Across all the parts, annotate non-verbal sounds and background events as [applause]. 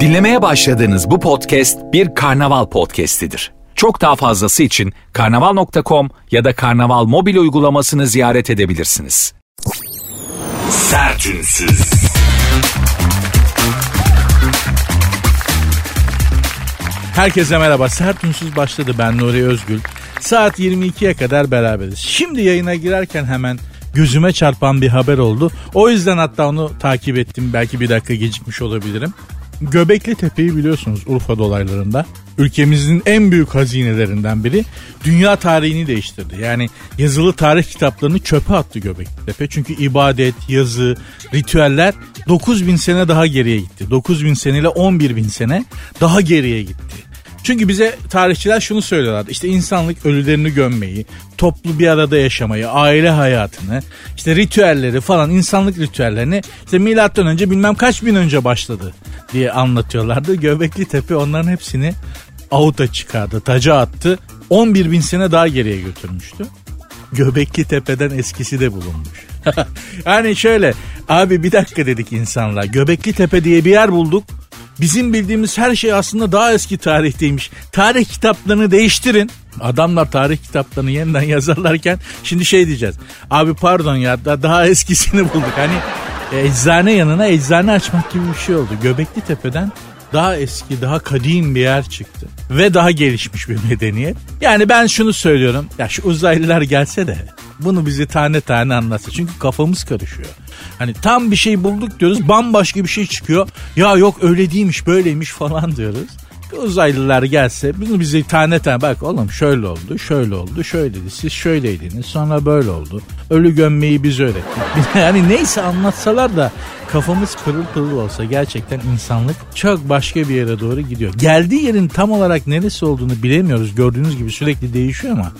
Dinlemeye başladığınız bu podcast bir karnaval podcastidir. Çok daha fazlası için karnaval.com ya da karnaval mobil uygulamasını ziyaret edebilirsiniz. Sertünsüz. Herkese merhaba. Sert Unsuz başladı. Ben Nuri Özgül. Saat 22'ye kadar beraberiz. Şimdi yayına girerken hemen gözüme çarpan bir haber oldu. O yüzden hatta onu takip ettim. Belki bir dakika gecikmiş olabilirim. Göbekli Tepe'yi biliyorsunuz Urfa dolaylarında. Ülkemizin en büyük hazinelerinden biri dünya tarihini değiştirdi. Yani yazılı tarih kitaplarını çöpe attı Göbekli Tepe. Çünkü ibadet, yazı, ritüeller 9000 sene daha geriye gitti. 9000 sene ile 11000 sene daha geriye gitti. Çünkü bize tarihçiler şunu söylüyorlardı. İşte insanlık ölülerini gömmeyi, toplu bir arada yaşamayı, aile hayatını, işte ritüelleri falan insanlık ritüellerini işte milattan önce bilmem kaç bin önce başladı diye anlatıyorlardı. Göbekli Tepe onların hepsini avuta çıkardı, taca attı. 11 bin sene daha geriye götürmüştü. Göbekli Tepe'den eskisi de bulunmuş. [laughs] yani şöyle abi bir dakika dedik insanlar. Göbekli Tepe diye bir yer bulduk. Bizim bildiğimiz her şey aslında daha eski tarihteymiş. Tarih kitaplarını değiştirin. Adamlar tarih kitaplarını yeniden [laughs] yazarlarken şimdi şey diyeceğiz. Abi pardon ya da daha eskisini [laughs] bulduk. Hani eczane yanına eczane açmak gibi bir şey oldu. Göbekli Tepe'den daha eski, daha kadim bir yer çıktı. Ve daha gelişmiş bir medeniyet. Yani ben şunu söylüyorum. Ya şu uzaylılar gelse de bunu bize tane tane anlatsa. Çünkü kafamız karışıyor. Hani tam bir şey bulduk diyoruz bambaşka bir şey çıkıyor. Ya yok öyle değilmiş böyleymiş falan diyoruz. Uzaylılar gelse bunu bize tane tane bak oğlum şöyle oldu şöyle oldu şöyleydi siz şöyleydiniz sonra böyle oldu. Ölü gömmeyi biz öğrettik. [laughs] yani neyse anlatsalar da kafamız pırıl pırıl olsa gerçekten insanlık çok başka bir yere doğru gidiyor. Geldiği yerin tam olarak neresi olduğunu bilemiyoruz. Gördüğünüz gibi sürekli değişiyor ama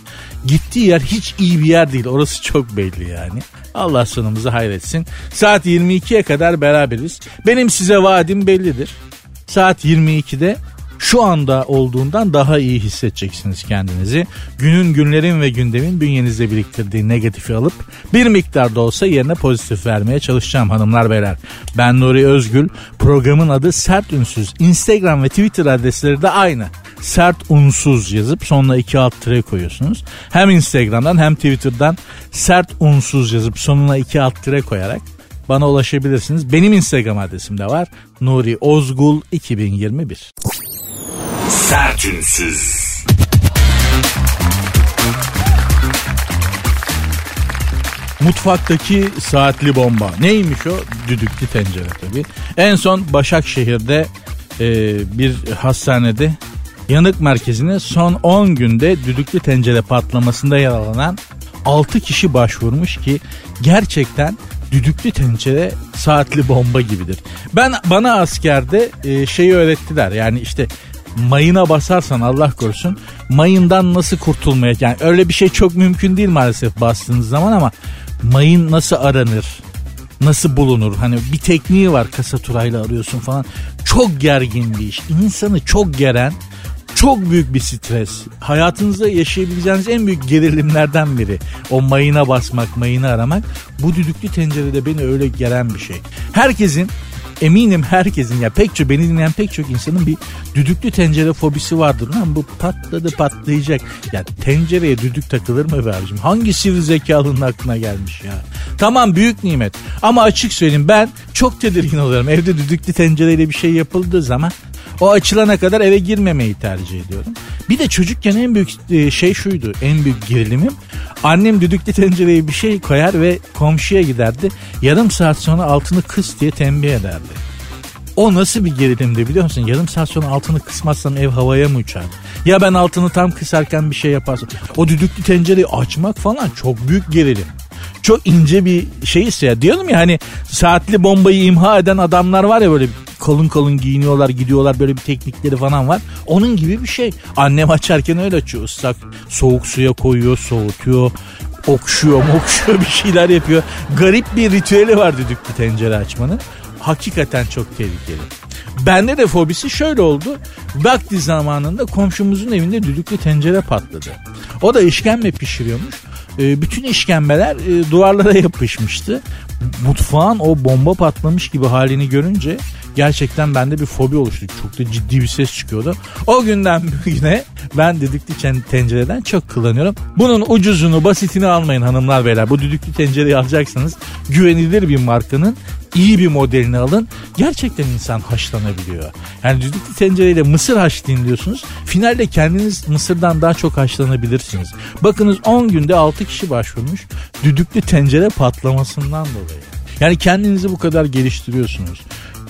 gittiği yer hiç iyi bir yer değil. Orası çok belli yani. Allah sonumuzu hayretsin. Saat 22'ye kadar beraberiz. Benim size vaadim bellidir. Saat 22'de şu anda olduğundan daha iyi hissedeceksiniz kendinizi. Günün, günlerin ve gündemin bünyenizde biriktirdiği negatifi alıp bir miktar da olsa yerine pozitif vermeye çalışacağım hanımlar beyler. Ben Nuri Özgül. Programın adı Sert Ünsüz. Instagram ve Twitter adresleri de aynı. Sert unsuz yazıp sonuna iki alt tire koyuyorsunuz. Hem Instagram'dan hem Twitter'dan sert unsuz yazıp sonuna iki alt tire koyarak bana ulaşabilirsiniz. Benim Instagram adresim de var. Nuri Ozgul 2021. Sertünsüz. Mutfaktaki saatli bomba. Neymiş o? Düdüklü tencere tabii. En son Başakşehir'de e, bir hastanede yanık merkezine son 10 günde düdüklü tencere patlamasında yaralanan 6 kişi başvurmuş ki gerçekten düdüklü tencere saatli bomba gibidir. Ben bana askerde e, şeyi öğrettiler. Yani işte mayına basarsan Allah korusun mayından nasıl kurtulmaya yani öyle bir şey çok mümkün değil maalesef bastığınız zaman ama mayın nasıl aranır? Nasıl bulunur? Hani bir tekniği var kasa turayla arıyorsun falan. Çok gergin bir iş. İnsanı çok geren çok büyük bir stres. Hayatınızda yaşayabileceğiniz en büyük gerilimlerden biri. O mayına basmak, mayını aramak. Bu düdüklü tencerede beni öyle gelen bir şey. Herkesin eminim herkesin ya pek çok beni dinleyen pek çok insanın bir düdüklü tencere fobisi vardır. Lan bu patladı patlayacak. Ya tencereye düdük takılır mı be abicim? Hangi sivri zekalının aklına gelmiş ya? Tamam büyük nimet. Ama açık söyleyeyim ben çok tedirgin oluyorum. Evde düdüklü tencereyle bir şey yapıldığı zaman o açılana kadar eve girmemeyi tercih ediyorum. Bir de çocukken en büyük e, şey şuydu. En büyük gerilimim. Annem düdüklü tencereye bir şey koyar ve komşuya giderdi. Yarım saat sonra altını kıs diye tembih ederdi. O nasıl bir gerilimdi biliyor musun? Yarım saat sonra altını kısmazsam ev havaya mı uçar? Ya ben altını tam kısarken bir şey yaparsam. O düdüklü tencereyi açmak falan çok büyük gerilim çok ince bir şey ya. Diyorum ya hani saatli bombayı imha eden adamlar var ya böyle kalın kalın giyiniyorlar gidiyorlar böyle bir teknikleri falan var. Onun gibi bir şey. Annem açarken öyle açıyor ıslak soğuk suya koyuyor soğutuyor okşuyor [laughs] mokşuyor bir şeyler yapıyor. Garip bir ritüeli var düdüklü tencere açmanın. Hakikaten çok tehlikeli. Bende de fobisi şöyle oldu. Vakti zamanında komşumuzun evinde düdüklü tencere patladı. O da işkembe pişiriyormuş. E, bütün işkembeler e, duvarlara yapışmıştı. Mutfağın o bomba patlamış gibi halini görünce gerçekten bende bir fobi oluştu. Çok da ciddi bir ses çıkıyordu. O günden [laughs] bugüne ben düdüklü tencereden çok kullanıyorum. Bunun ucuzunu basitini almayın hanımlar beyler. Bu düdüklü tencereyi alacaksanız güvenilir bir markanın iyi bir modelini alın. Gerçekten insan haşlanabiliyor. Yani düdüklü tencereyle mısır haşlayın diyorsunuz. Finalde kendiniz mısırdan daha çok haşlanabilirsiniz. Bakınız 10 günde 6 kişi başvurmuş düdüklü tencere patlamasından dolayı. Yani kendinizi bu kadar geliştiriyorsunuz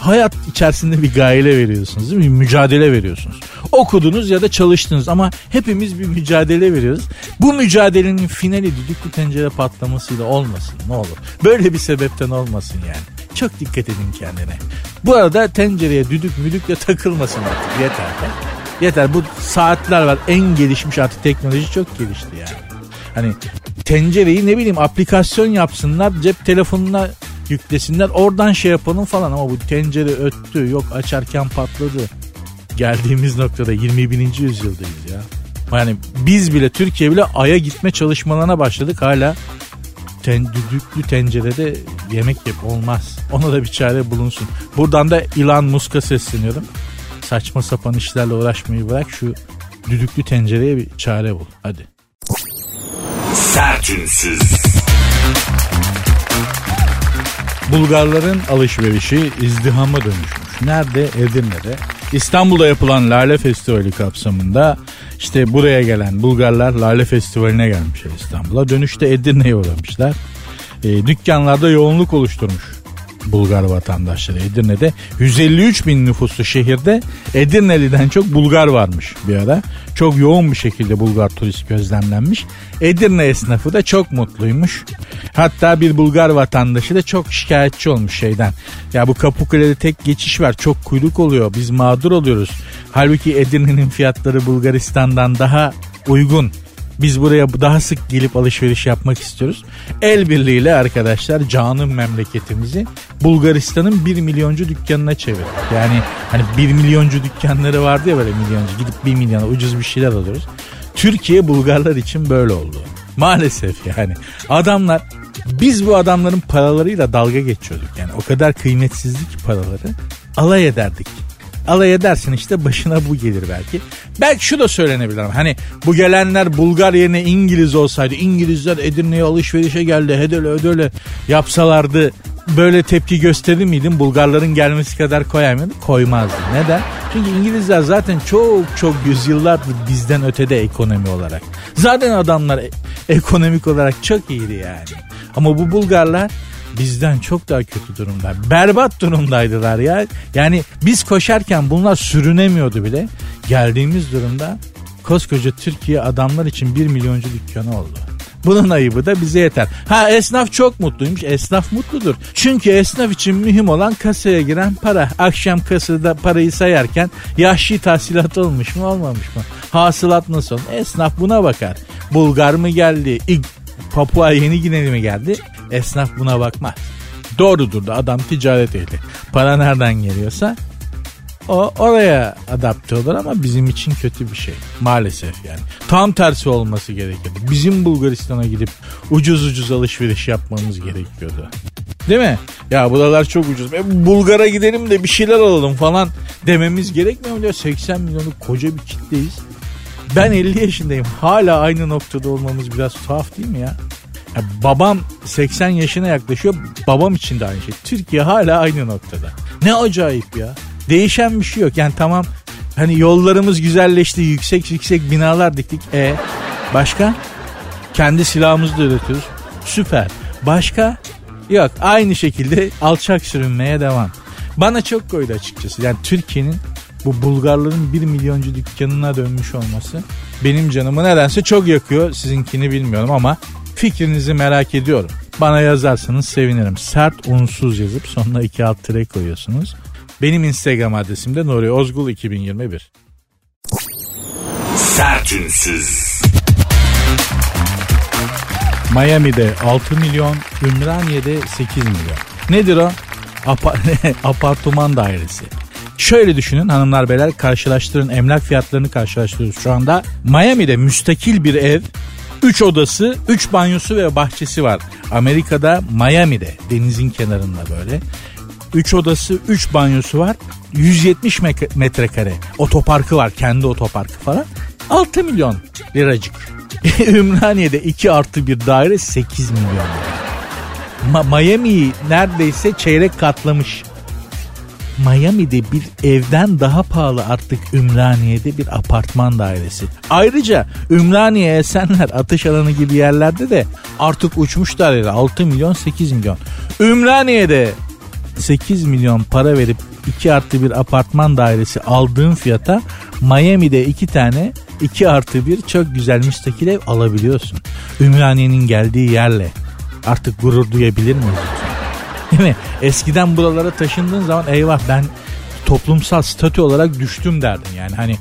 hayat içerisinde bir gayle veriyorsunuz değil mi? Bir mücadele veriyorsunuz. Okudunuz ya da çalıştınız ama hepimiz bir mücadele veriyoruz. Bu mücadelenin finali düdüklü tencere patlamasıyla olmasın ne olur. Böyle bir sebepten olmasın yani. Çok dikkat edin kendine. Bu arada tencereye düdük müdükle takılmasın artık yeter. Yeter bu saatler var en gelişmiş artık teknoloji çok gelişti yani. Hani tencereyi ne bileyim aplikasyon yapsınlar cep telefonuna yüklesinler oradan şey yapalım falan ama bu tencere öttü yok açarken patladı. Geldiğimiz noktada 21. yüzyıldayız ya. Yani biz bile Türkiye bile Ay'a gitme çalışmalarına başladık hala ten, düdüklü tencerede yemek yap olmaz. Ona da bir çare bulunsun. Buradan da Elon Musk'a sesleniyorum. Saçma sapan işlerle uğraşmayı bırak şu düdüklü tencereye bir çare bul. Hadi. Sertünsüz. Bulgarların alışverişi izdihama dönüşmüş. Nerede? Edirne'de. İstanbul'da yapılan Lale Festivali kapsamında işte buraya gelen Bulgarlar Lale Festivali'ne gelmişler İstanbul'a. Dönüşte Edirne'ye uğramışlar. E, dükkanlarda yoğunluk oluşturmuş. Bulgar vatandaşları Edirne'de 153 bin nüfuslu şehirde Edirne'liden çok Bulgar varmış bir ara. Çok yoğun bir şekilde Bulgar turist gözlemlenmiş. Edirne esnafı da çok mutluymuş. Hatta bir Bulgar vatandaşı da çok şikayetçi olmuş şeyden. Ya bu Kapıkule'de tek geçiş var çok kuyruk oluyor biz mağdur oluyoruz. Halbuki Edirne'nin fiyatları Bulgaristan'dan daha uygun. Biz buraya daha sık gelip alışveriş yapmak istiyoruz. El birliğiyle arkadaşlar canım memleketimizi Bulgaristan'ın 1 milyoncu dükkanına çevir. Yani hani 1 milyoncu dükkanları vardı ya böyle milyoncu gidip 1 milyona ucuz bir şeyler alıyoruz. Türkiye Bulgarlar için böyle oldu. Maalesef yani. Adamlar biz bu adamların paralarıyla dalga geçiyorduk. Yani o kadar kıymetsizlik paraları alay ederdik alay edersin işte başına bu gelir belki. Belki şu da söylenebilir ama hani bu gelenler Bulgar yerine İngiliz olsaydı İngilizler Edirne'ye alışverişe geldi hedele ödele yapsalardı böyle tepki gösterir miydin? Bulgarların gelmesi kadar koyar mıydın? Koymazdı. Neden? Çünkü İngilizler zaten çok çok yüzyıllardır bizden ötede ekonomi olarak. Zaten adamlar e- ekonomik olarak çok iyiydi yani. Ama bu Bulgarlar bizden çok daha kötü durumda. Berbat durumdaydılar ya. Yani biz koşarken bunlar sürünemiyordu bile. Geldiğimiz durumda koskoca Türkiye adamlar için bir milyoncu dükkanı oldu. Bunun ayıbı da bize yeter. Ha esnaf çok mutluymuş. Esnaf mutludur. Çünkü esnaf için mühim olan kasaya giren para. Akşam kasada parayı sayarken yahşi tahsilat olmuş mu olmamış mı? Hasılat nasıl? Esnaf buna bakar. Bulgar mı geldi? Papua Yeni Gineli mi geldi? Esnaf buna bakmaz. Doğrudur da adam ticaret ehli. Para nereden geliyorsa o oraya adapte olur ama bizim için kötü bir şey. Maalesef yani. Tam tersi olması gerekiyordu. Bizim Bulgaristan'a gidip ucuz ucuz alışveriş yapmamız gerekiyordu. Değil mi? Ya buralar çok ucuz. E, Bulgar'a gidelim de bir şeyler alalım falan dememiz gerekmiyor mu? 80 milyonluk koca bir kitleyiz. Ben 50 yaşındayım. Hala aynı noktada olmamız biraz tuhaf değil mi ya? Babam 80 yaşına yaklaşıyor. Babam için de aynı şey. Türkiye hala aynı noktada. Ne acayip ya. Değişen bir şey yok. Yani tamam hani yollarımız güzelleşti. Yüksek yüksek binalar diktik. E başka? Kendi silahımızı da üretiyoruz. Süper. Başka? Yok. Aynı şekilde alçak sürünmeye devam. Bana çok koydu açıkçası. Yani Türkiye'nin bu Bulgarların bir milyoncu dükkanına dönmüş olması benim canımı nedense çok yakıyor. Sizinkini bilmiyorum ama fikrinizi merak ediyorum. Bana yazarsanız sevinirim. Sert unsuz yazıp sonuna iki alt tire koyuyorsunuz. Benim Instagram adresim de Nuri Ozgul 2021. Sertünsüz. Miami'de 6 milyon, Ümraniye'de 8 milyon. Nedir o? Apa [laughs] apartman dairesi. Şöyle düşünün hanımlar beyler karşılaştırın emlak fiyatlarını karşılaştırıyoruz şu anda. Miami'de müstakil bir ev 3 odası, 3 banyosu ve bahçesi var. Amerika'da Miami'de denizin kenarında böyle. 3 odası, 3 banyosu var. 170 metrekare otoparkı var. Kendi otoparkı falan. 6 milyon liracık. [laughs] Ümraniye'de 2 artı bir daire 8 milyon lira. Ma- Miami'yi neredeyse çeyrek katlamış. Miami'de bir evden daha pahalı artık Ümraniye'de bir apartman dairesi. Ayrıca Ümraniye, Esenler, Atış Alanı gibi yerlerde de artık uçmuşlar yani 6 milyon 8 milyon. Ümraniye'de 8 milyon para verip 2 artı bir apartman dairesi aldığın fiyata Miami'de 2 tane 2 artı bir çok güzel müstakil ev alabiliyorsun. Ümraniye'nin geldiği yerle artık gurur duyabilir miyiz? Değil? Eskiden buralara taşındığın zaman eyvah ben toplumsal statü olarak düştüm derdin yani. Hani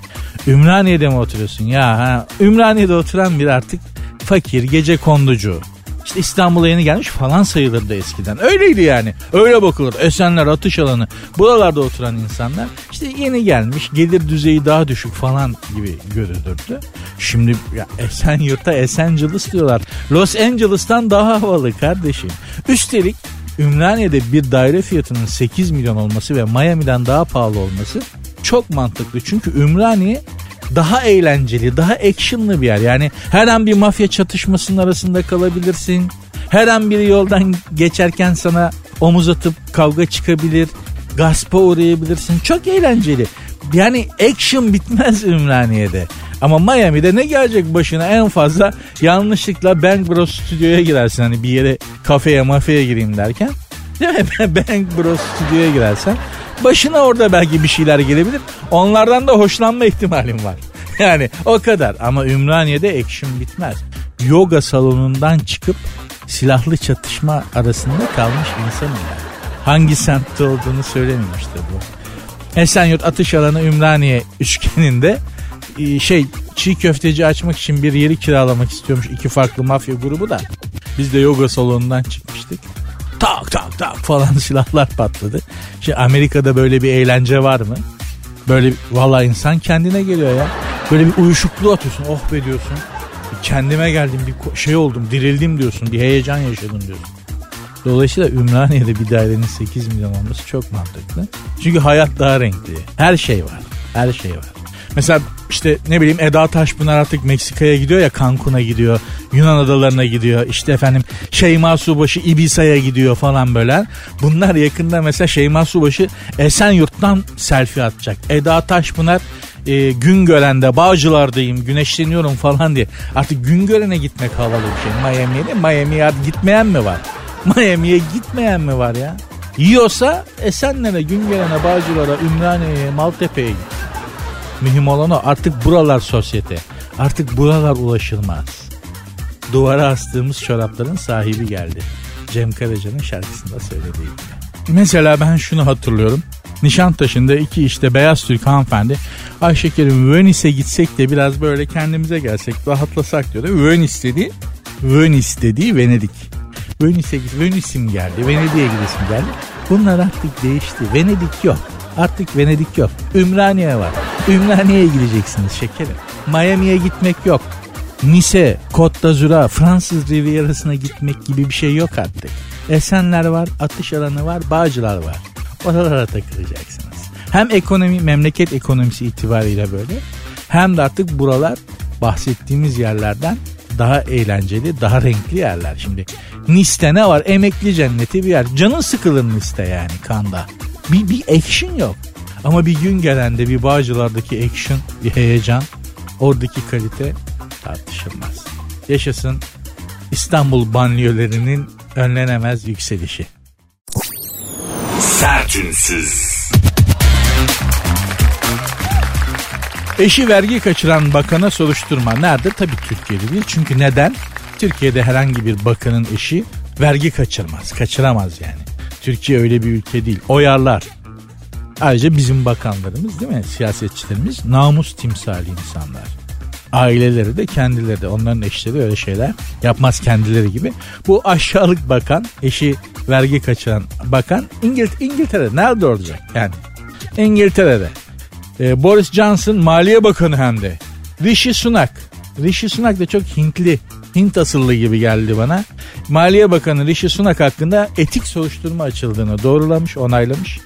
Ümraniye'de mi oturuyorsun ya? Ha, Ümraniye'de oturan bir artık fakir, gece konducu, işte İstanbul'a yeni gelmiş falan sayılırdı eskiden. Öyleydi yani. Öyle bakılır. Esenler, atış alanı. Buralarda oturan insanlar işte yeni gelmiş, gelir düzeyi daha düşük falan gibi görülürdü. Şimdi ya Esenyurt'a Esenciles diyorlar. Los Angeles'tan daha havalı kardeşim. Üstelik Ümraniye'de bir daire fiyatının 8 milyon olması ve Miami'den daha pahalı olması çok mantıklı. Çünkü Ümraniye daha eğlenceli, daha actionlı bir yer. Yani her an bir mafya çatışmasının arasında kalabilirsin. Her an biri yoldan geçerken sana omuz atıp kavga çıkabilir. Gaspa uğrayabilirsin. Çok eğlenceli. Yani action bitmez Ümraniye'de. Ama Miami'de ne gelecek başına en fazla yanlışlıkla Bang Bros stüdyoya girersin. Hani bir yere kafeye mafya gireyim derken. Değil mi? [laughs] Bang Bros stüdyoya girersen başına orada belki bir şeyler gelebilir. Onlardan da hoşlanma ihtimalim var. [laughs] Yani o kadar ama Ümraniye'de action bitmez. Yoga salonundan çıkıp silahlı çatışma arasında kalmış insanım yani. Hangi semtte olduğunu söylemiyorum işte bu. Esenyurt atış alanı Ümraniye üçgeninde şey çiğ köfteci açmak için bir yeri kiralamak istiyormuş iki farklı mafya grubu da. Biz de yoga salonundan çıkmıştık. Tak tak tak falan [laughs] silahlar patladı. Şimdi Amerika'da böyle bir eğlence var mı? Böyle valla insan kendine geliyor ya. Böyle bir uyuşukluğu atıyorsun. Oh be diyorsun. Kendime geldim bir şey oldum dirildim diyorsun. Bir heyecan yaşadım diyorsun. Dolayısıyla Ümraniye'de bir dairenin 8 milyon olması çok mantıklı. Çünkü hayat daha renkli. Her şey var. Her şey var. Mesela işte ne bileyim Eda Taşpınar artık Meksika'ya gidiyor ya Cancun'a gidiyor. Yunan adalarına gidiyor. İşte efendim Şeyma Subaşı Ibiza'ya gidiyor falan böyle. Bunlar yakında mesela Şeyma Subaşı Esenyurt'tan selfie atacak. Eda Taşpınar e, Güngören'de Bağcılar'dayım güneşleniyorum falan diye. Artık Güngören'e gitmek havalı bir şey. Miami'ye de Miami'ye gitmeyen mi var? [laughs] Miami'ye gitmeyen mi var ya? Yiyorsa Esenler'e, Güngören'e, Bağcılar'a, Ümraniye'ye, Maltepe'ye git. Mühim olan o. Artık buralar sosyete. Artık buralar ulaşılmaz. Duvara astığımız çorapların sahibi geldi. Cem Karaca'nın şarkısında söylediği gibi. Mesela ben şunu hatırlıyorum. Nişantaşı'nda iki işte beyaz Türk hanımefendi ay şekerim Venice'e gitsek de biraz böyle kendimize gelsek rahatlasak diyor. Venice dedi. Venice dediği Venedik. Venice'e git. Venice'im geldi. Venedik'e gidesim geldi. Bunlar artık değişti. Venedik yok. Artık Venedik yok. Ümraniye var. Ümraniye'ye gideceksiniz şekerim. Miami'ye gitmek yok. Nice, Côte d'Azur'a, Fransız Riviera'sına gitmek gibi bir şey yok artık. Esenler var, atış alanı var, bağcılar var. Oralara takılacaksınız. Hem ekonomi, memleket ekonomisi itibariyle böyle. Hem de artık buralar bahsettiğimiz yerlerden daha eğlenceli, daha renkli yerler. Şimdi Nice'te ne var? Emekli cenneti bir yer. Canın sıkılır Nice'te yani kanda. Bir, bir action yok. Ama bir gün gelende bir Bağcılar'daki action, bir heyecan, oradaki kalite tartışılmaz. Yaşasın İstanbul banliyölerinin önlenemez yükselişi. Sertünsüz. Eşi vergi kaçıran bakana soruşturma. Nerede? Tabii Türkiye'de değil. Çünkü neden? Türkiye'de herhangi bir bakanın eşi vergi kaçırmaz. Kaçıramaz yani. Türkiye öyle bir ülke değil. Oyarlar. Ayrıca bizim bakanlarımız değil mi? Siyasetçilerimiz namus timsali insanlar. Aileleri de kendileri de onların eşleri öyle şeyler yapmaz kendileri gibi. Bu aşağılık bakan, eşi vergi kaçıran bakan İngilt İngiltere nerede olacak yani? İngiltere'de. Ee, Boris Johnson Maliye Bakanı hem de. Rishi Sunak. Rishi Sunak da çok Hintli Hint asıllı gibi geldi bana. Maliye Bakanı Rishi Sunak hakkında etik soruşturma açıldığını doğrulamış, onaylamış.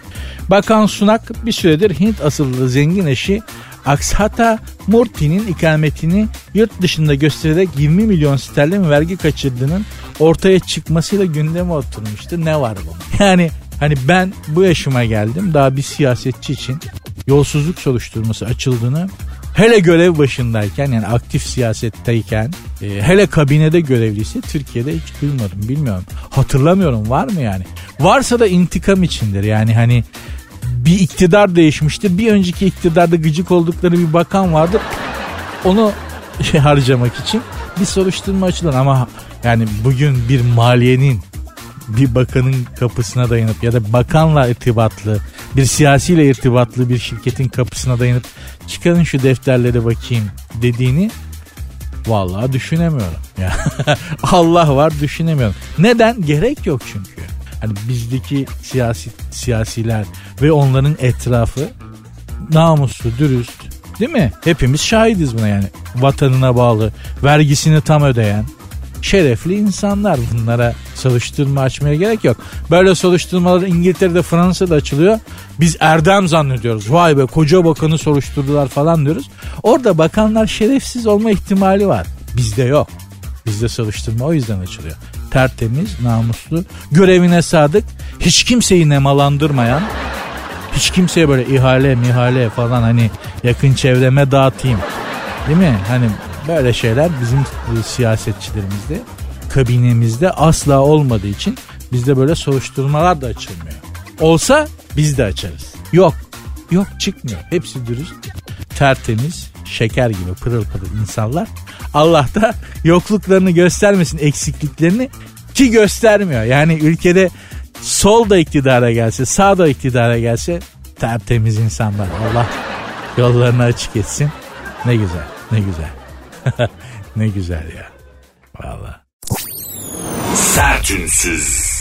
Bakan Sunak bir süredir Hint asıllı zengin eşi Akshata Murthy'nin ikametini yurt dışında göstererek 20 milyon sterlin vergi kaçırdığının ortaya çıkmasıyla gündeme oturmuştu. Ne var bu? Yani hani ben bu yaşıma geldim daha bir siyasetçi için yolsuzluk soruşturması açıldığını hele görev başındayken yani aktif siyasetteyken e, hele kabinede görevliyse Türkiye'de hiç duymadım bilmiyorum. Hatırlamıyorum var mı yani? Varsa da intikam içindir yani hani bir iktidar değişmiştir. Bir önceki iktidarda gıcık oldukları bir bakan vardır. Onu şey harcamak için bir soruşturma açılır ama yani bugün bir maliyenin bir bakanın kapısına dayanıp ya da bakanla irtibatlı bir siyasiyle irtibatlı bir şirketin kapısına dayanıp çıkarın şu defterlere bakayım dediğini vallahi düşünemiyorum. [laughs] Allah var düşünemiyorum. Neden? Gerek yok çünkü. Hani bizdeki siyasi siyasiler ve onların etrafı namuslu, dürüst değil mi? Hepimiz şahidiz buna yani. Vatanına bağlı, vergisini tam ödeyen, şerefli insanlar. Bunlara soruşturma açmaya gerek yok. Böyle soruşturmalar İngiltere'de Fransa'da açılıyor. Biz erdem zannediyoruz. Vay be koca bakanı soruşturdular falan diyoruz. Orada bakanlar şerefsiz olma ihtimali var. Bizde yok. Bizde soruşturma o yüzden açılıyor. Tertemiz, namuslu, görevine sadık, hiç kimseyi nemalandırmayan, hiç kimseye böyle ihale mihale falan hani yakın çevreme dağıtayım. Değil mi? Hani böyle şeyler bizim siyasetçilerimizde, kabinemizde asla olmadığı için bizde böyle soruşturmalar da açılmıyor. Olsa biz de açarız. Yok. Yok çıkmıyor. Hepsi dürüst, tertemiz, şeker gibi pırıl pırıl insanlar. Allah da yokluklarını göstermesin eksikliklerini ki göstermiyor. Yani ülkede sol da iktidara gelse sağ da iktidara gelse tertemiz insanlar. Allah yollarını açık etsin. Ne güzel ne güzel. [laughs] ne güzel ya. Valla. Sertünsüz.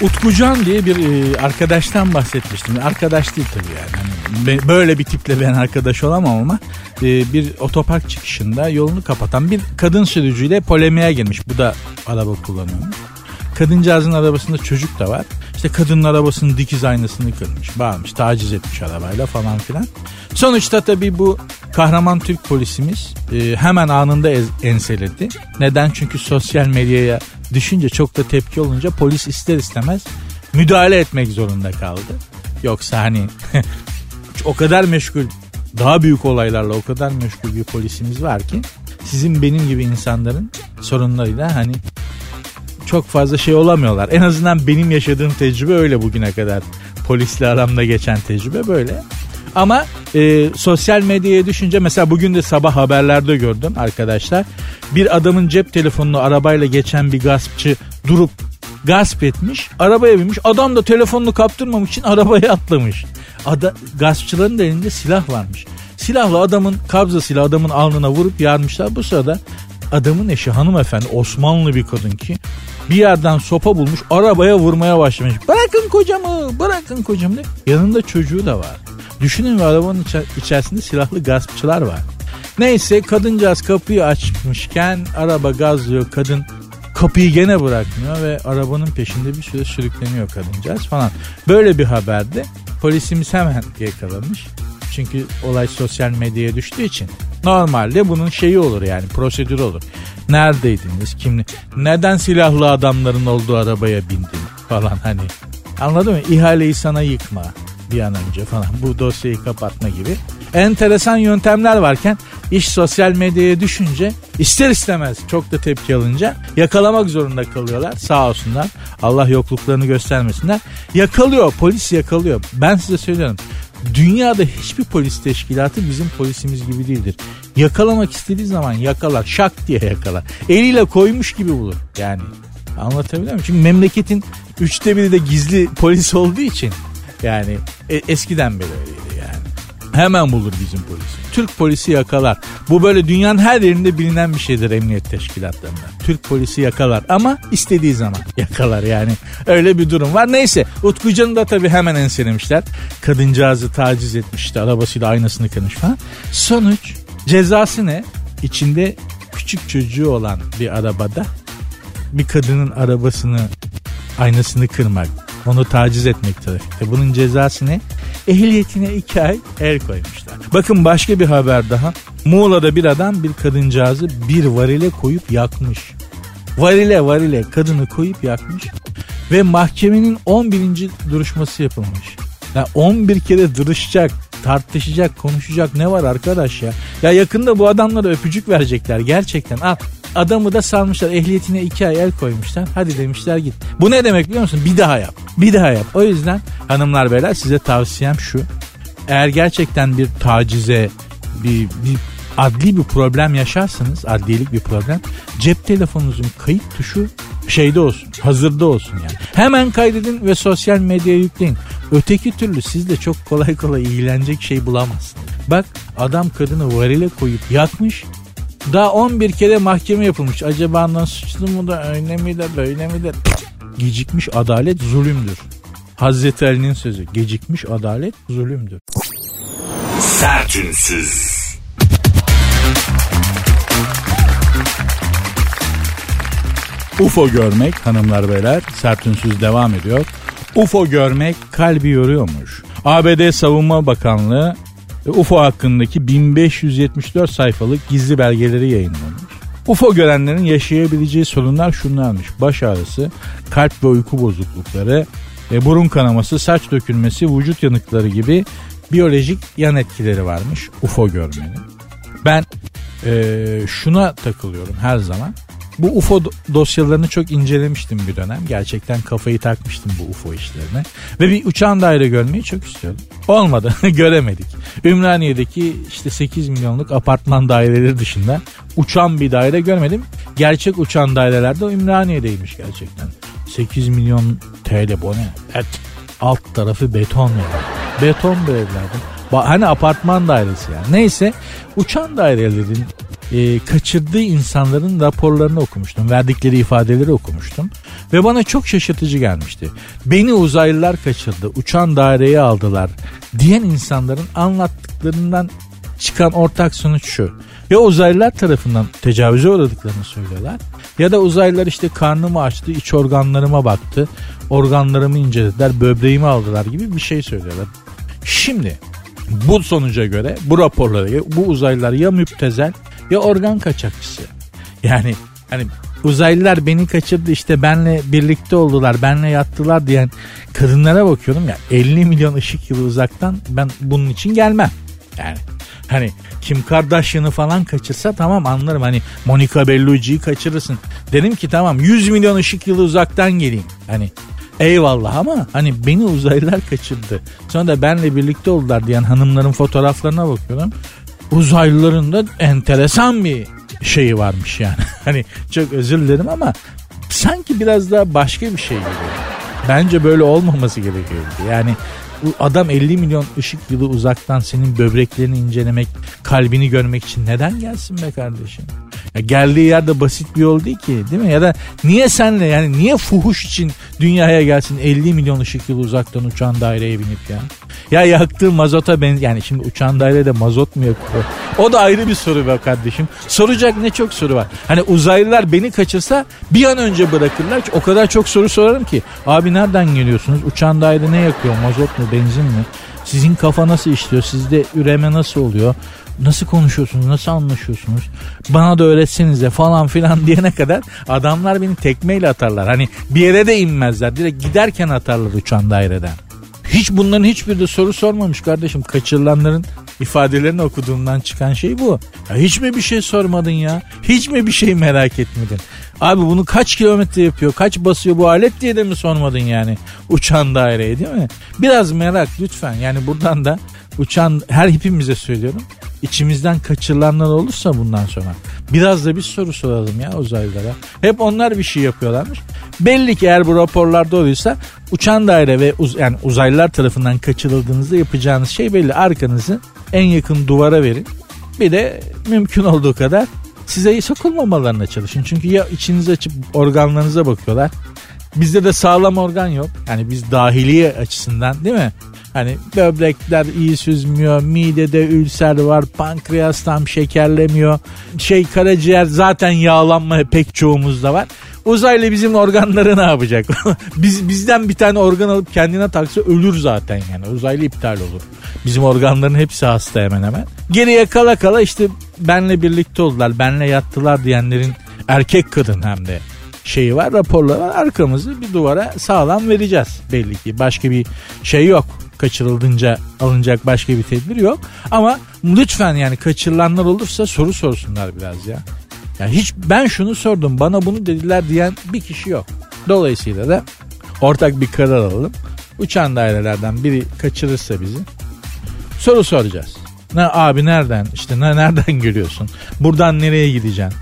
Utkucan diye bir e, arkadaştan bahsetmiştim. Arkadaş değil tabii yani. yani böyle bir tiple ben arkadaş olamam ama e, bir otopark çıkışında yolunu kapatan bir kadın sürücüyle polemiğe girmiş. Bu da araba kullanıyormuş. Kadıncağızın arabasında çocuk da var. İşte kadının arabasının dikiz aynasını kırmış, bağırmış, taciz etmiş arabayla falan filan. Sonuçta tabii bu kahraman Türk polisimiz e, hemen anında enseledi. Neden? Çünkü sosyal medyaya düşünce çok da tepki olunca polis ister istemez müdahale etmek zorunda kaldı. Yoksa hani [laughs] o kadar meşgul daha büyük olaylarla o kadar meşgul bir polisimiz var ki sizin benim gibi insanların sorunlarıyla hani çok fazla şey olamıyorlar. En azından benim yaşadığım tecrübe öyle bugüne kadar. Polisle aramda geçen tecrübe böyle. Ama e, sosyal medyaya düşünce mesela bugün de sabah haberlerde gördüm arkadaşlar. Bir adamın cep telefonunu arabayla geçen bir gaspçı durup gasp etmiş. Arabaya binmiş. Adam da telefonunu kaptırmamak için arabaya atlamış. Ada, gaspçıların da elinde silah varmış. Silahla adamın kabzasıyla adamın alnına vurup yarmışlar. Bu sırada adamın eşi hanımefendi Osmanlı bir kadın ki bir yerden sopa bulmuş arabaya vurmaya başlamış. Bırakın kocamı bırakın kocamı diye. Yanında çocuğu da var. Düşünün ve arabanın içerisinde silahlı gaspçılar var. Neyse kadıncağız kapıyı açmışken araba gazlıyor kadın kapıyı gene bırakmıyor ve arabanın peşinde bir süre sürükleniyor kadıncağız falan. Böyle bir haberde polisimiz hemen yakalamış. Çünkü olay sosyal medyaya düştüğü için normalde bunun şeyi olur yani prosedür olur. Neredeydiniz? Kimli? Neden silahlı adamların olduğu arabaya bindin falan hani. Anladın mı? İhaleyi sana yıkma bir an önce falan. Bu dosyayı kapatma gibi. Enteresan yöntemler varken iş sosyal medyaya düşünce ister istemez çok da tepki alınca yakalamak zorunda kalıyorlar. Sağ olsunlar. Allah yokluklarını göstermesinler. Yakalıyor. Polis yakalıyor. Ben size söylüyorum. Dünyada hiçbir polis teşkilatı bizim polisimiz gibi değildir. Yakalamak istediği zaman yakalar. Şak diye yakalar. Eliyle koymuş gibi bulur. Yani anlatabiliyor muyum? Çünkü memleketin üçte biri de gizli polis olduğu için yani e, eskiden beri öyleydi. Hemen bulur bizim polisi. Türk polisi yakalar. Bu böyle dünyanın her yerinde bilinen bir şeydir emniyet teşkilatlarında. Türk polisi yakalar ama istediği zaman [laughs] yakalar yani. Öyle bir durum var. Neyse Utkucan'ı da tabii hemen enselemişler. Kadıncağızı taciz etmişti. Arabasıyla aynasını kırmış falan. Sonuç Cezası ne? İçinde küçük çocuğu olan bir arabada bir kadının arabasını aynasını kırmak, onu taciz etmek trafikte. Bunun cezası ne? Ehliyetine iki ay el koymuşlar. Bakın başka bir haber daha. Muğla'da bir adam bir kadıncağızı bir varile koyup yakmış. Varile varile kadını koyup yakmış. Ve mahkemenin 11. duruşması yapılmış. Ya 11 kere duruşacak, tartışacak, konuşacak ne var arkadaş ya? Ya yakında bu adamlara öpücük verecekler gerçekten. Al adamı da salmışlar ehliyetine iki ay el koymuşlar. Hadi demişler git. Bu ne demek biliyor musun? Bir daha yap. Bir daha yap. O yüzden hanımlar beyler size tavsiyem şu. Eğer gerçekten bir tacize, bir, bir adli bir problem yaşarsanız, adliyelik bir problem, cep telefonunuzun kayıt tuşu şeyde olsun, hazırda olsun yani. Hemen kaydedin ve sosyal medyaya yükleyin. Öteki türlü siz de çok kolay kolay ilgilenecek şey bulamazsınız. Bak adam kadını varile koyup yakmış. Daha 11 kere mahkeme yapılmış. Acaba nasıl suçlu mu da öyle mi de böyle mi de gecikmiş adalet zulümdür. Hazreti Ali'nin sözü gecikmiş adalet zulümdür. Sertünsüz. UFO görmek hanımlar beyler sertünsüz devam ediyor. UFO görmek kalbi yoruyormuş. ABD Savunma Bakanlığı UFO hakkındaki 1574 sayfalık gizli belgeleri yayınlamış. UFO görenlerin yaşayabileceği sorunlar şunlarmış. Baş ağrısı, kalp ve uyku bozuklukları, e, burun kanaması, saç dökülmesi, vücut yanıkları gibi biyolojik yan etkileri varmış UFO görmenin. Ben e, şuna takılıyorum her zaman. Bu UFO dosyalarını çok incelemiştim bir dönem. Gerçekten kafayı takmıştım bu UFO işlerine. Ve bir uçan daire görmeyi çok istiyordum. Olmadı. [laughs] Göremedik. Ümraniye'deki işte 8 milyonluk apartman daireleri dışında uçan bir daire görmedim. Gerçek uçan daireler de Ümraniye'deymiş gerçekten. 8 milyon TL bu ne? Evet. Alt tarafı beton ya. Beton be evladım. Hani apartman dairesi yani. Neyse uçan dairelerin e, kaçırdığı insanların raporlarını okumuştum. Verdikleri ifadeleri okumuştum. Ve bana çok şaşırtıcı gelmişti. Beni uzaylılar kaçırdı, uçan daireye aldılar diyen insanların anlattıklarından çıkan ortak sonuç şu. Ya uzaylılar tarafından tecavüze uğradıklarını söylüyorlar. Ya da uzaylılar işte karnımı açtı, iç organlarıma baktı, organlarımı incelediler, böbreğimi aldılar gibi bir şey söylüyorlar. Şimdi bu sonuca göre bu raporları bu uzaylılar ya müptezel ya organ kaçakçısı. Yani hani uzaylılar beni kaçırdı işte benle birlikte oldular benle yattılar diyen kadınlara bakıyorum ya 50 milyon ışık yılı uzaktan ben bunun için gelmem. Yani hani Kim Kardashian'ı falan kaçırsa tamam anlarım hani Monica Bellucci'yi kaçırırsın. Dedim ki tamam 100 milyon ışık yılı uzaktan geleyim. Hani Eyvallah ama hani beni uzaylılar kaçırdı. Sonra da benle birlikte oldular diyen hanımların fotoğraflarına bakıyorum uzaylıların da enteresan bir şeyi varmış yani. [laughs] hani çok özür dilerim ama sanki biraz daha başka bir şey gibi. Bence böyle olmaması gerekiyordu. Yani adam 50 milyon ışık yılı uzaktan senin böbreklerini incelemek, kalbini görmek için neden gelsin be kardeşim? Ya geldiği yerde basit bir yol değil ki değil mi? Ya da niye senle yani niye fuhuş için dünyaya gelsin 50 milyon ışık yılı uzaktan uçan daireye binip ya? Ya yaktığı mazota ben yani şimdi uçan dairede mazot mu yakıyor? O da ayrı bir soru be kardeşim. Soracak ne çok soru var. Hani uzaylılar beni kaçırsa bir an önce bırakırlar. O kadar çok soru sorarım ki. Abi nereden geliyorsunuz? Uçan daire ne yakıyor? Mazot mu? Benzin mi? Sizin kafa nasıl işliyor? Sizde üreme nasıl oluyor? Nasıl konuşuyorsunuz? Nasıl anlaşıyorsunuz? Bana da öğretsenize falan filan [laughs] diyene kadar adamlar beni tekmeyle atarlar. Hani bir yere de inmezler. Direkt giderken atarlar uçan daireden. Hiç bunların hiçbir de soru sormamış kardeşim. Kaçırılanların ifadelerini okuduğumdan çıkan şey bu. Ya hiç mi bir şey sormadın ya? Hiç mi bir şey merak etmedin? Abi bunu kaç kilometre yapıyor? Kaç basıyor bu alet diye de mi sormadın yani? Uçan daireye değil mi? Biraz merak lütfen. Yani buradan da uçan her hepimize söylüyorum. İçimizden kaçırılanlar olursa bundan sonra biraz da bir soru soralım ya uzaylılara. Hep onlar bir şey yapıyorlarmış. Belli ki eğer bu raporlarda oluyorsa uçan daire ve uz yani uzaylılar tarafından kaçırıldığınızda yapacağınız şey belli. Arkanızı en yakın duvara verin. Bir de mümkün olduğu kadar size sokulmamalarına çalışın. Çünkü ya içinizi açıp organlarınıza bakıyorlar. Bizde de sağlam organ yok. Yani biz dahiliye açısından değil mi? Hani böbrekler iyi süzmüyor, midede ülser var, pankreas tam şekerlemiyor. Şey karaciğer zaten yağlanma pek çoğumuzda var. Uzaylı bizim organları ne yapacak? [laughs] Biz bizden bir tane organ alıp kendine taksa ölür zaten yani. Uzaylı iptal olur. Bizim organların hepsi hasta hemen hemen. Geriye kala kala işte benle birlikte oldular. Benle yattılar diyenlerin erkek kadın hem de şeyi var raporları arkamızı bir duvara sağlam vereceğiz belli ki başka bir şey yok kaçırıldınca alınacak başka bir tedbir yok ama lütfen yani kaçırılanlar olursa soru sorsunlar biraz ya. Yani hiç ben şunu sordum bana bunu dediler diyen bir kişi yok. Dolayısıyla da ortak bir karar alalım. Uçan dairelerden biri kaçırırsa bizi soru soracağız. Ne abi nereden işte ne, nereden geliyorsun? Buradan nereye gideceksin?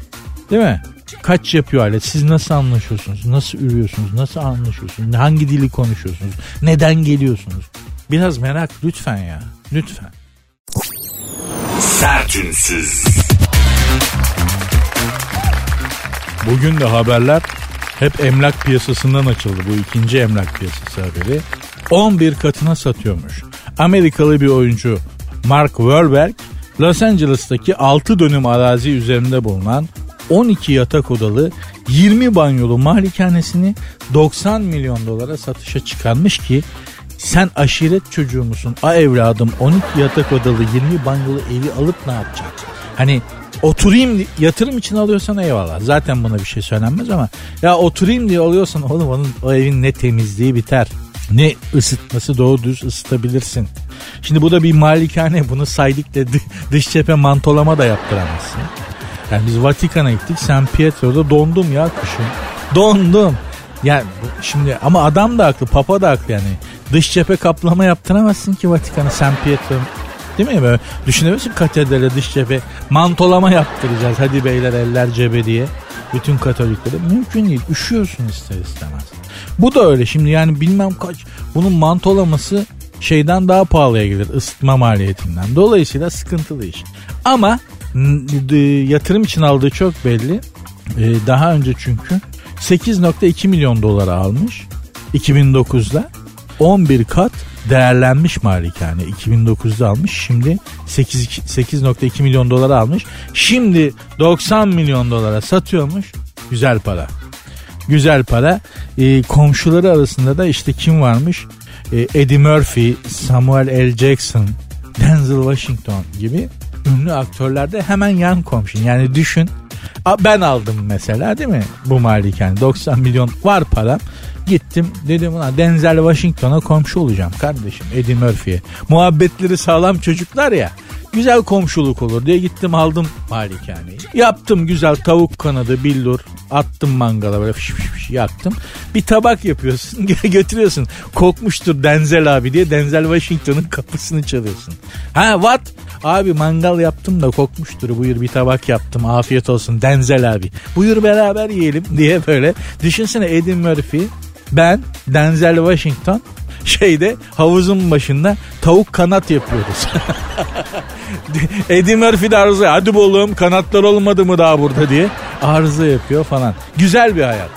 Değil mi? Kaç yapıyor alet? Siz nasıl anlaşıyorsunuz? Nasıl ürüyorsunuz? Nasıl anlaşıyorsunuz? Hangi dili konuşuyorsunuz? Neden geliyorsunuz? Biraz merak lütfen ya. Lütfen. Sertünsüz. Bugün de haberler hep emlak piyasasından açıldı. Bu ikinci emlak piyasası haberi. 11 katına satıyormuş. Amerikalı bir oyuncu Mark Wahlberg Los Angeles'taki 6 dönüm arazi üzerinde bulunan 12 yatak odalı 20 banyolu malikanesini 90 milyon dolara satışa çıkarmış ki sen aşiret çocuğu musun? A evladım 12 yatak odalı 20 banyolu evi alıp ne yapacaksın? Hani oturayım yatırım için alıyorsan eyvallah. Zaten buna bir şey söylenmez ama ya oturayım diye alıyorsan oğlum onun o evin ne temizliği biter. Ne ısıtması doğru düz ısıtabilirsin. Şimdi bu da bir malikane bunu saydık da dış cephe mantolama da yaptıramazsın. Yani biz Vatikan'a gittik San Pietro'da dondum ya kışın. Dondum. Yani şimdi ama adam da haklı papa da haklı yani. Dış cephe kaplama yaptıramazsın ki Vatikan'a San Pietro. Değil mi böyle? Düşünebiliyorsun katedrale dış cephe mantolama yaptıracağız. Hadi beyler eller cebe diye. Bütün Katoliklere mümkün değil. Üşüyorsun ister istemez. Bu da öyle şimdi yani bilmem kaç. Bunun mantolaması şeyden daha pahalıya gelir ısıtma maliyetinden. Dolayısıyla sıkıntılı iş. Ama yatırım için aldığı çok belli. Ee, daha önce çünkü 8.2 milyon dolara almış 2009'da 11 kat değerlenmiş malikane. 2009'da almış şimdi 8.2 milyon dolara almış. Şimdi 90 milyon dolara satıyormuş. Güzel para. Güzel para. Ee, komşuları arasında da işte kim varmış? Ee, Eddie Murphy Samuel L. Jackson Denzel Washington gibi ünlü aktörlerde hemen yan komşun. Yani düşün ben aldım mesela değil mi bu malikane? 90 milyon var param. Gittim dedim ona Denzel Washington'a komşu olacağım kardeşim Eddie Murphy'ye. Muhabbetleri sağlam çocuklar ya güzel komşuluk olur diye gittim aldım malikaneyi. Yaptım güzel tavuk kanadı billur attım mangala böyle fış fış fış yaktım. Bir tabak yapıyorsun [laughs] götürüyorsun. Kokmuştur Denzel abi diye Denzel Washington'ın kapısını çalıyorsun. Ha what? Abi mangal yaptım da kokmuştur buyur bir tabak yaptım afiyet olsun Denzel abi. Buyur beraber yiyelim [laughs] diye böyle. Düşünsene Eddie Murphy ben Denzel Washington şeyde havuzun başında tavuk kanat yapıyoruz. [laughs] Eddie Murphy de arıza hadi oğlum kanatlar olmadı mı daha burada diye arıza yapıyor falan. Güzel bir hayat.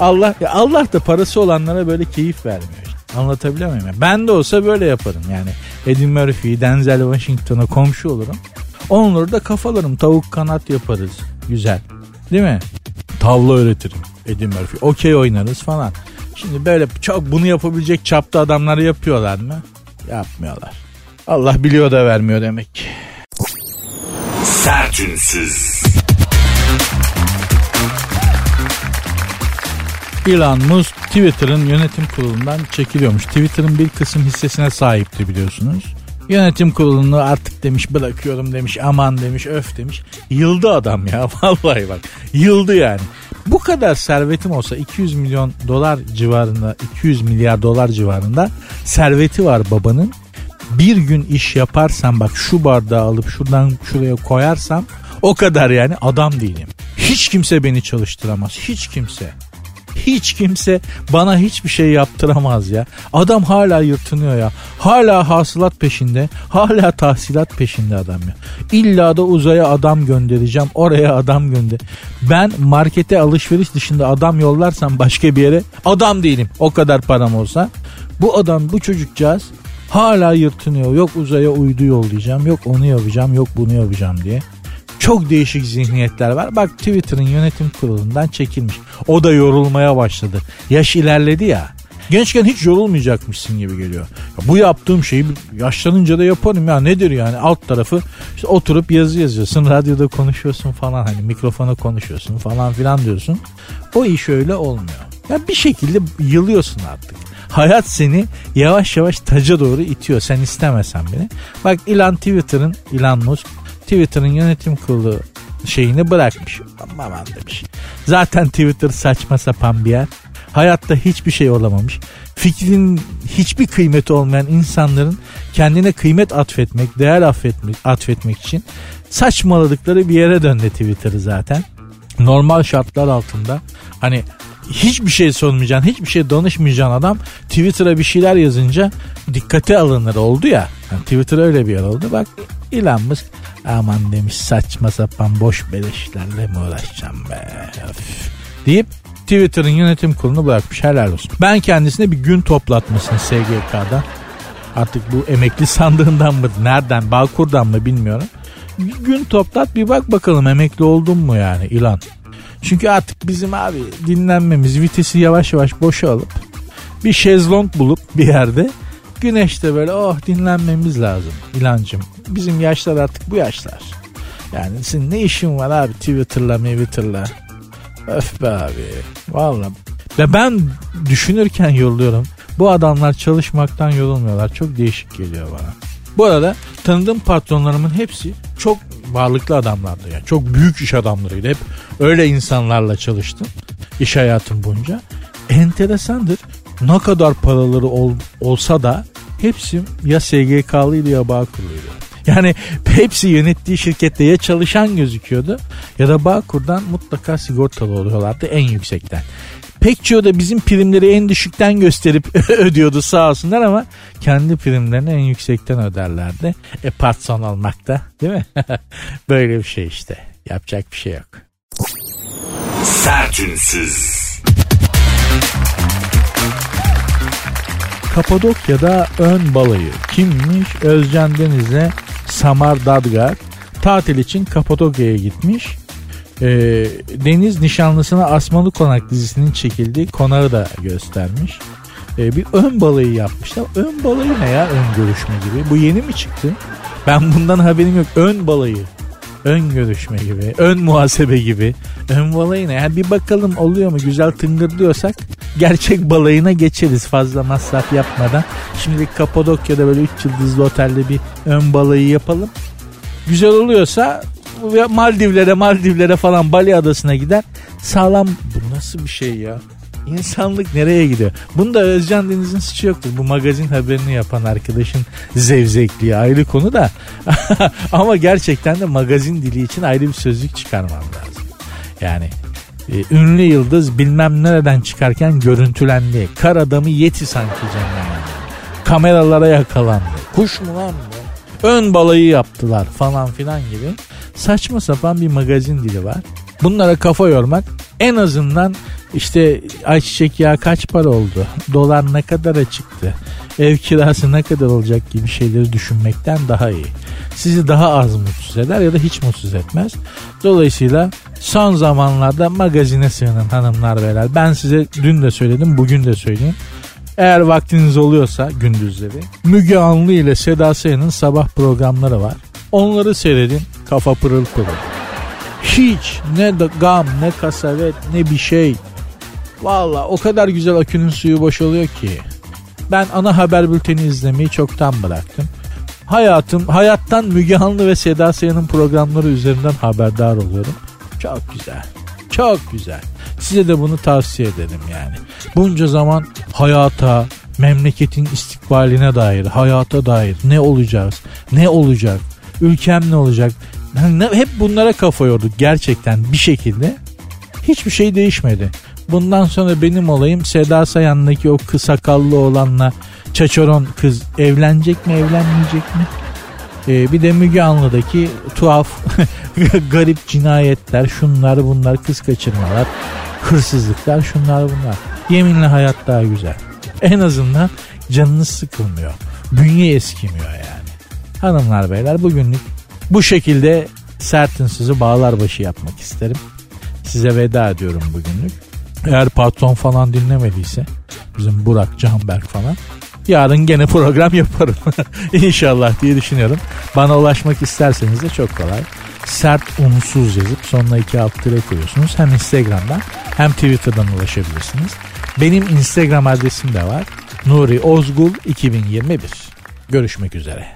Allah Allah da parası olanlara böyle keyif vermiyor. Anlatabiliyor muyum? Ben de olsa böyle yaparım yani. Eddie Murphy, Denzel Washington'a komşu olurum. Onları da kafalarım. Tavuk kanat yaparız. Güzel. Değil mi? Tavla öğretirim. Eddie Murphy. Okey oynarız falan. Şimdi böyle çok bunu yapabilecek çapta adamları yapıyorlar mı? Yapmıyorlar. Allah biliyor da vermiyor demek ki. Sertünsüz. Elon Musk Twitter'ın yönetim kurulundan çekiliyormuş. Twitter'ın bir kısım hissesine sahipti biliyorsunuz. Yönetim kurulunu artık demiş bırakıyorum demiş aman demiş öf demiş. Yıldı adam ya [laughs] vallahi bak yıldı yani. Bu kadar servetim olsa 200 milyon dolar civarında 200 milyar dolar civarında serveti var babanın. Bir gün iş yaparsam bak şu bardağı alıp şuradan şuraya koyarsam o kadar yani adam değilim. Hiç kimse beni çalıştıramaz. Hiç kimse. Hiç kimse bana hiçbir şey yaptıramaz ya. Adam hala yırtınıyor ya. Hala hasılat peşinde. Hala tahsilat peşinde adam ya. İlla da uzaya adam göndereceğim. Oraya adam gönder. Ben markete alışveriş dışında adam yollarsam başka bir yere adam değilim. O kadar param olsa. Bu adam bu çocukcağız Hala yırtınıyor. Yok uzaya uydu yollayacağım. Yok onu yapacağım. Yok bunu yapacağım diye. Çok değişik zihniyetler var. Bak Twitter'ın yönetim kurulundan çekilmiş. O da yorulmaya başladı. Yaş ilerledi ya. Gençken hiç yorulmayacakmışsın gibi geliyor. Ya bu yaptığım şeyi yaşlanınca da yaparım ya nedir yani alt tarafı işte oturup yazı yazıyorsun radyoda konuşuyorsun falan hani mikrofona konuşuyorsun falan filan diyorsun. O iş öyle olmuyor. Ya bir şekilde yılıyorsun artık. Hayat seni yavaş yavaş taca doğru itiyor sen istemesen bile. Bak Elon Twitter'ın Elon Musk Twitter'ın yönetim kurulu şeyini bırakmış. Aman demiş. Zaten Twitter saçma sapan bir yer. Hayatta hiçbir şey olamamış. Fikrin hiçbir kıymeti olmayan insanların kendine kıymet atfetmek, değer affetmek, atfetmek için saçmaladıkları bir yere döndü Twitter'ı zaten. Normal şartlar altında hani hiçbir şey sormayacaksın, hiçbir şey danışmayacaksın adam Twitter'a bir şeyler yazınca dikkate alınır oldu ya. Yani Twitter öyle bir yer oldu. Bak Elon Musk aman demiş saçma sapan boş beleşlerle mi uğraşacağım be Öf. deyip Twitter'ın yönetim kurulunu bırakmış helal olsun. Ben kendisine bir gün toplatmasını SGK'dan artık bu emekli sandığından mı nereden Bağkur'dan mı bilmiyorum. Bir gün toplat bir bak bakalım emekli oldun mu yani ilan. Çünkü artık bizim abi dinlenmemiz vitesi yavaş yavaş boşalıp bir şezlong bulup bir yerde güneşte böyle oh dinlenmemiz lazım ilancım. Bizim yaşlar artık bu yaşlar. Yani senin ne işin var abi Twitter'la Twitter'la Öf be abi. Valla. Ve ben düşünürken yoruluyorum. Bu adamlar çalışmaktan yorulmuyorlar. Çok değişik geliyor bana. Bu arada tanıdığım patronlarımın hepsi çok varlıklı adamlardı. Yani çok büyük iş adamlarıydı. Hep öyle insanlarla çalıştım. iş hayatım boyunca. Enteresandır. Ne kadar paraları ol, olsa da hepsi ya SGK'lıydı ya Bağkur'luydu. Yani hepsi yönettiği şirkette ya çalışan gözüküyordu ya da Bağkur'dan mutlaka sigortalı oluyorlardı en yüksekten. Pek çoğu da bizim primleri en düşükten gösterip [laughs] ödüyordu sağ olsunlar ama kendi primlerini en yüksekten öderlerdi. E patron olmak da değil mi? [laughs] Böyle bir şey işte. Yapacak bir şey yok. Sertünsüz. Kapadokya'da ön balayı kimmiş? Özcan Deniz'le Samar Dadgar tatil için Kapadokya'ya gitmiş. E, Deniz nişanlısına Asmalı Konak dizisinin çekildiği konağı da göstermiş. E, bir ön balayı yapmışlar. Ön balayı ne ya ön görüşme gibi? Bu yeni mi çıktı? Ben bundan haberim yok. Ön balayı. Ön görüşme gibi, ön muhasebe gibi. Ön balayına yani bir bakalım oluyor mu güzel tıngır diyorsak gerçek balayına geçeriz fazla masraf yapmadan. Şimdi Kapadokya'da böyle 3 yıldızlı otelde bir ön balayı yapalım. Güzel oluyorsa Maldivlere Maldivlere falan Bali adasına gider. Sağlam bu nasıl bir şey ya? İnsanlık nereye gidiyor? Bunda Özcan Deniz'in suçu yoktur. Bu magazin haberini yapan arkadaşın zevzekliği ayrı konu da. [laughs] Ama gerçekten de magazin dili için ayrı bir sözlük çıkarmam lazım. Yani e, ünlü yıldız bilmem nereden çıkarken görüntülendi. Kar adamı yeti sanki cennet. Kameralara yakalandı. Kuş mu lan bu? Ön balayı yaptılar falan filan gibi. Saçma sapan bir magazin dili var. Bunlara kafa yormak en azından işte ayçiçek yağı kaç para oldu? Dolar ne kadara çıktı? Ev kirası ne kadar olacak gibi şeyleri düşünmekten daha iyi. Sizi daha az mutsuz eder ya da hiç mutsuz etmez. Dolayısıyla son zamanlarda magazine sığının hanımlar beyler. Ben size dün de söyledim bugün de söyleyeyim. Eğer vaktiniz oluyorsa gündüzleri Müge Anlı ile Seda Sayan'ın sabah programları var. Onları seyredin kafa pırıl pırıl. Hiç ne gam ne kasavet ne bir şey. Valla o kadar güzel akünün suyu boşalıyor ki. Ben ana haber bülteni izlemeyi çoktan bıraktım. Hayatım, hayattan Müge Anlı ve Seda Sayan'ın programları üzerinden haberdar oluyorum. Çok güzel. Çok güzel. Size de bunu tavsiye ederim yani. Bunca zaman hayata, memleketin istikbaline dair, hayata dair ne olacağız, ne olacak, ülkem ne olacak. Yani hep bunlara kafa yorduk gerçekten bir şekilde. Hiçbir şey değişmedi. Bundan sonra benim olayım Seda Sayan'daki o kısa sakallı olanla çaçoron kız evlenecek mi evlenmeyecek mi? Ee, bir de Müge Anlı'daki tuhaf [laughs] garip cinayetler şunlar bunlar kız kaçırmalar hırsızlıklar şunlar bunlar. Yeminle hayat daha güzel. En azından canınız sıkılmıyor. bünye eskimiyor yani. Hanımlar beyler bugünlük bu şekilde sertinsizi bağlar başı yapmak isterim. Size veda ediyorum bugünlük. Eğer patron falan dinlemediyse bizim Burak Canberk falan yarın gene program [laughs] yaparım. İnşallah diye düşünüyorum. Bana ulaşmak isterseniz de çok kolay. Sert unsuz yazıp sonuna iki alt tire koyuyorsunuz. Hem Instagram'dan hem Twitter'dan ulaşabilirsiniz. Benim Instagram adresim de var. Nuri Ozgul 2021. Görüşmek üzere.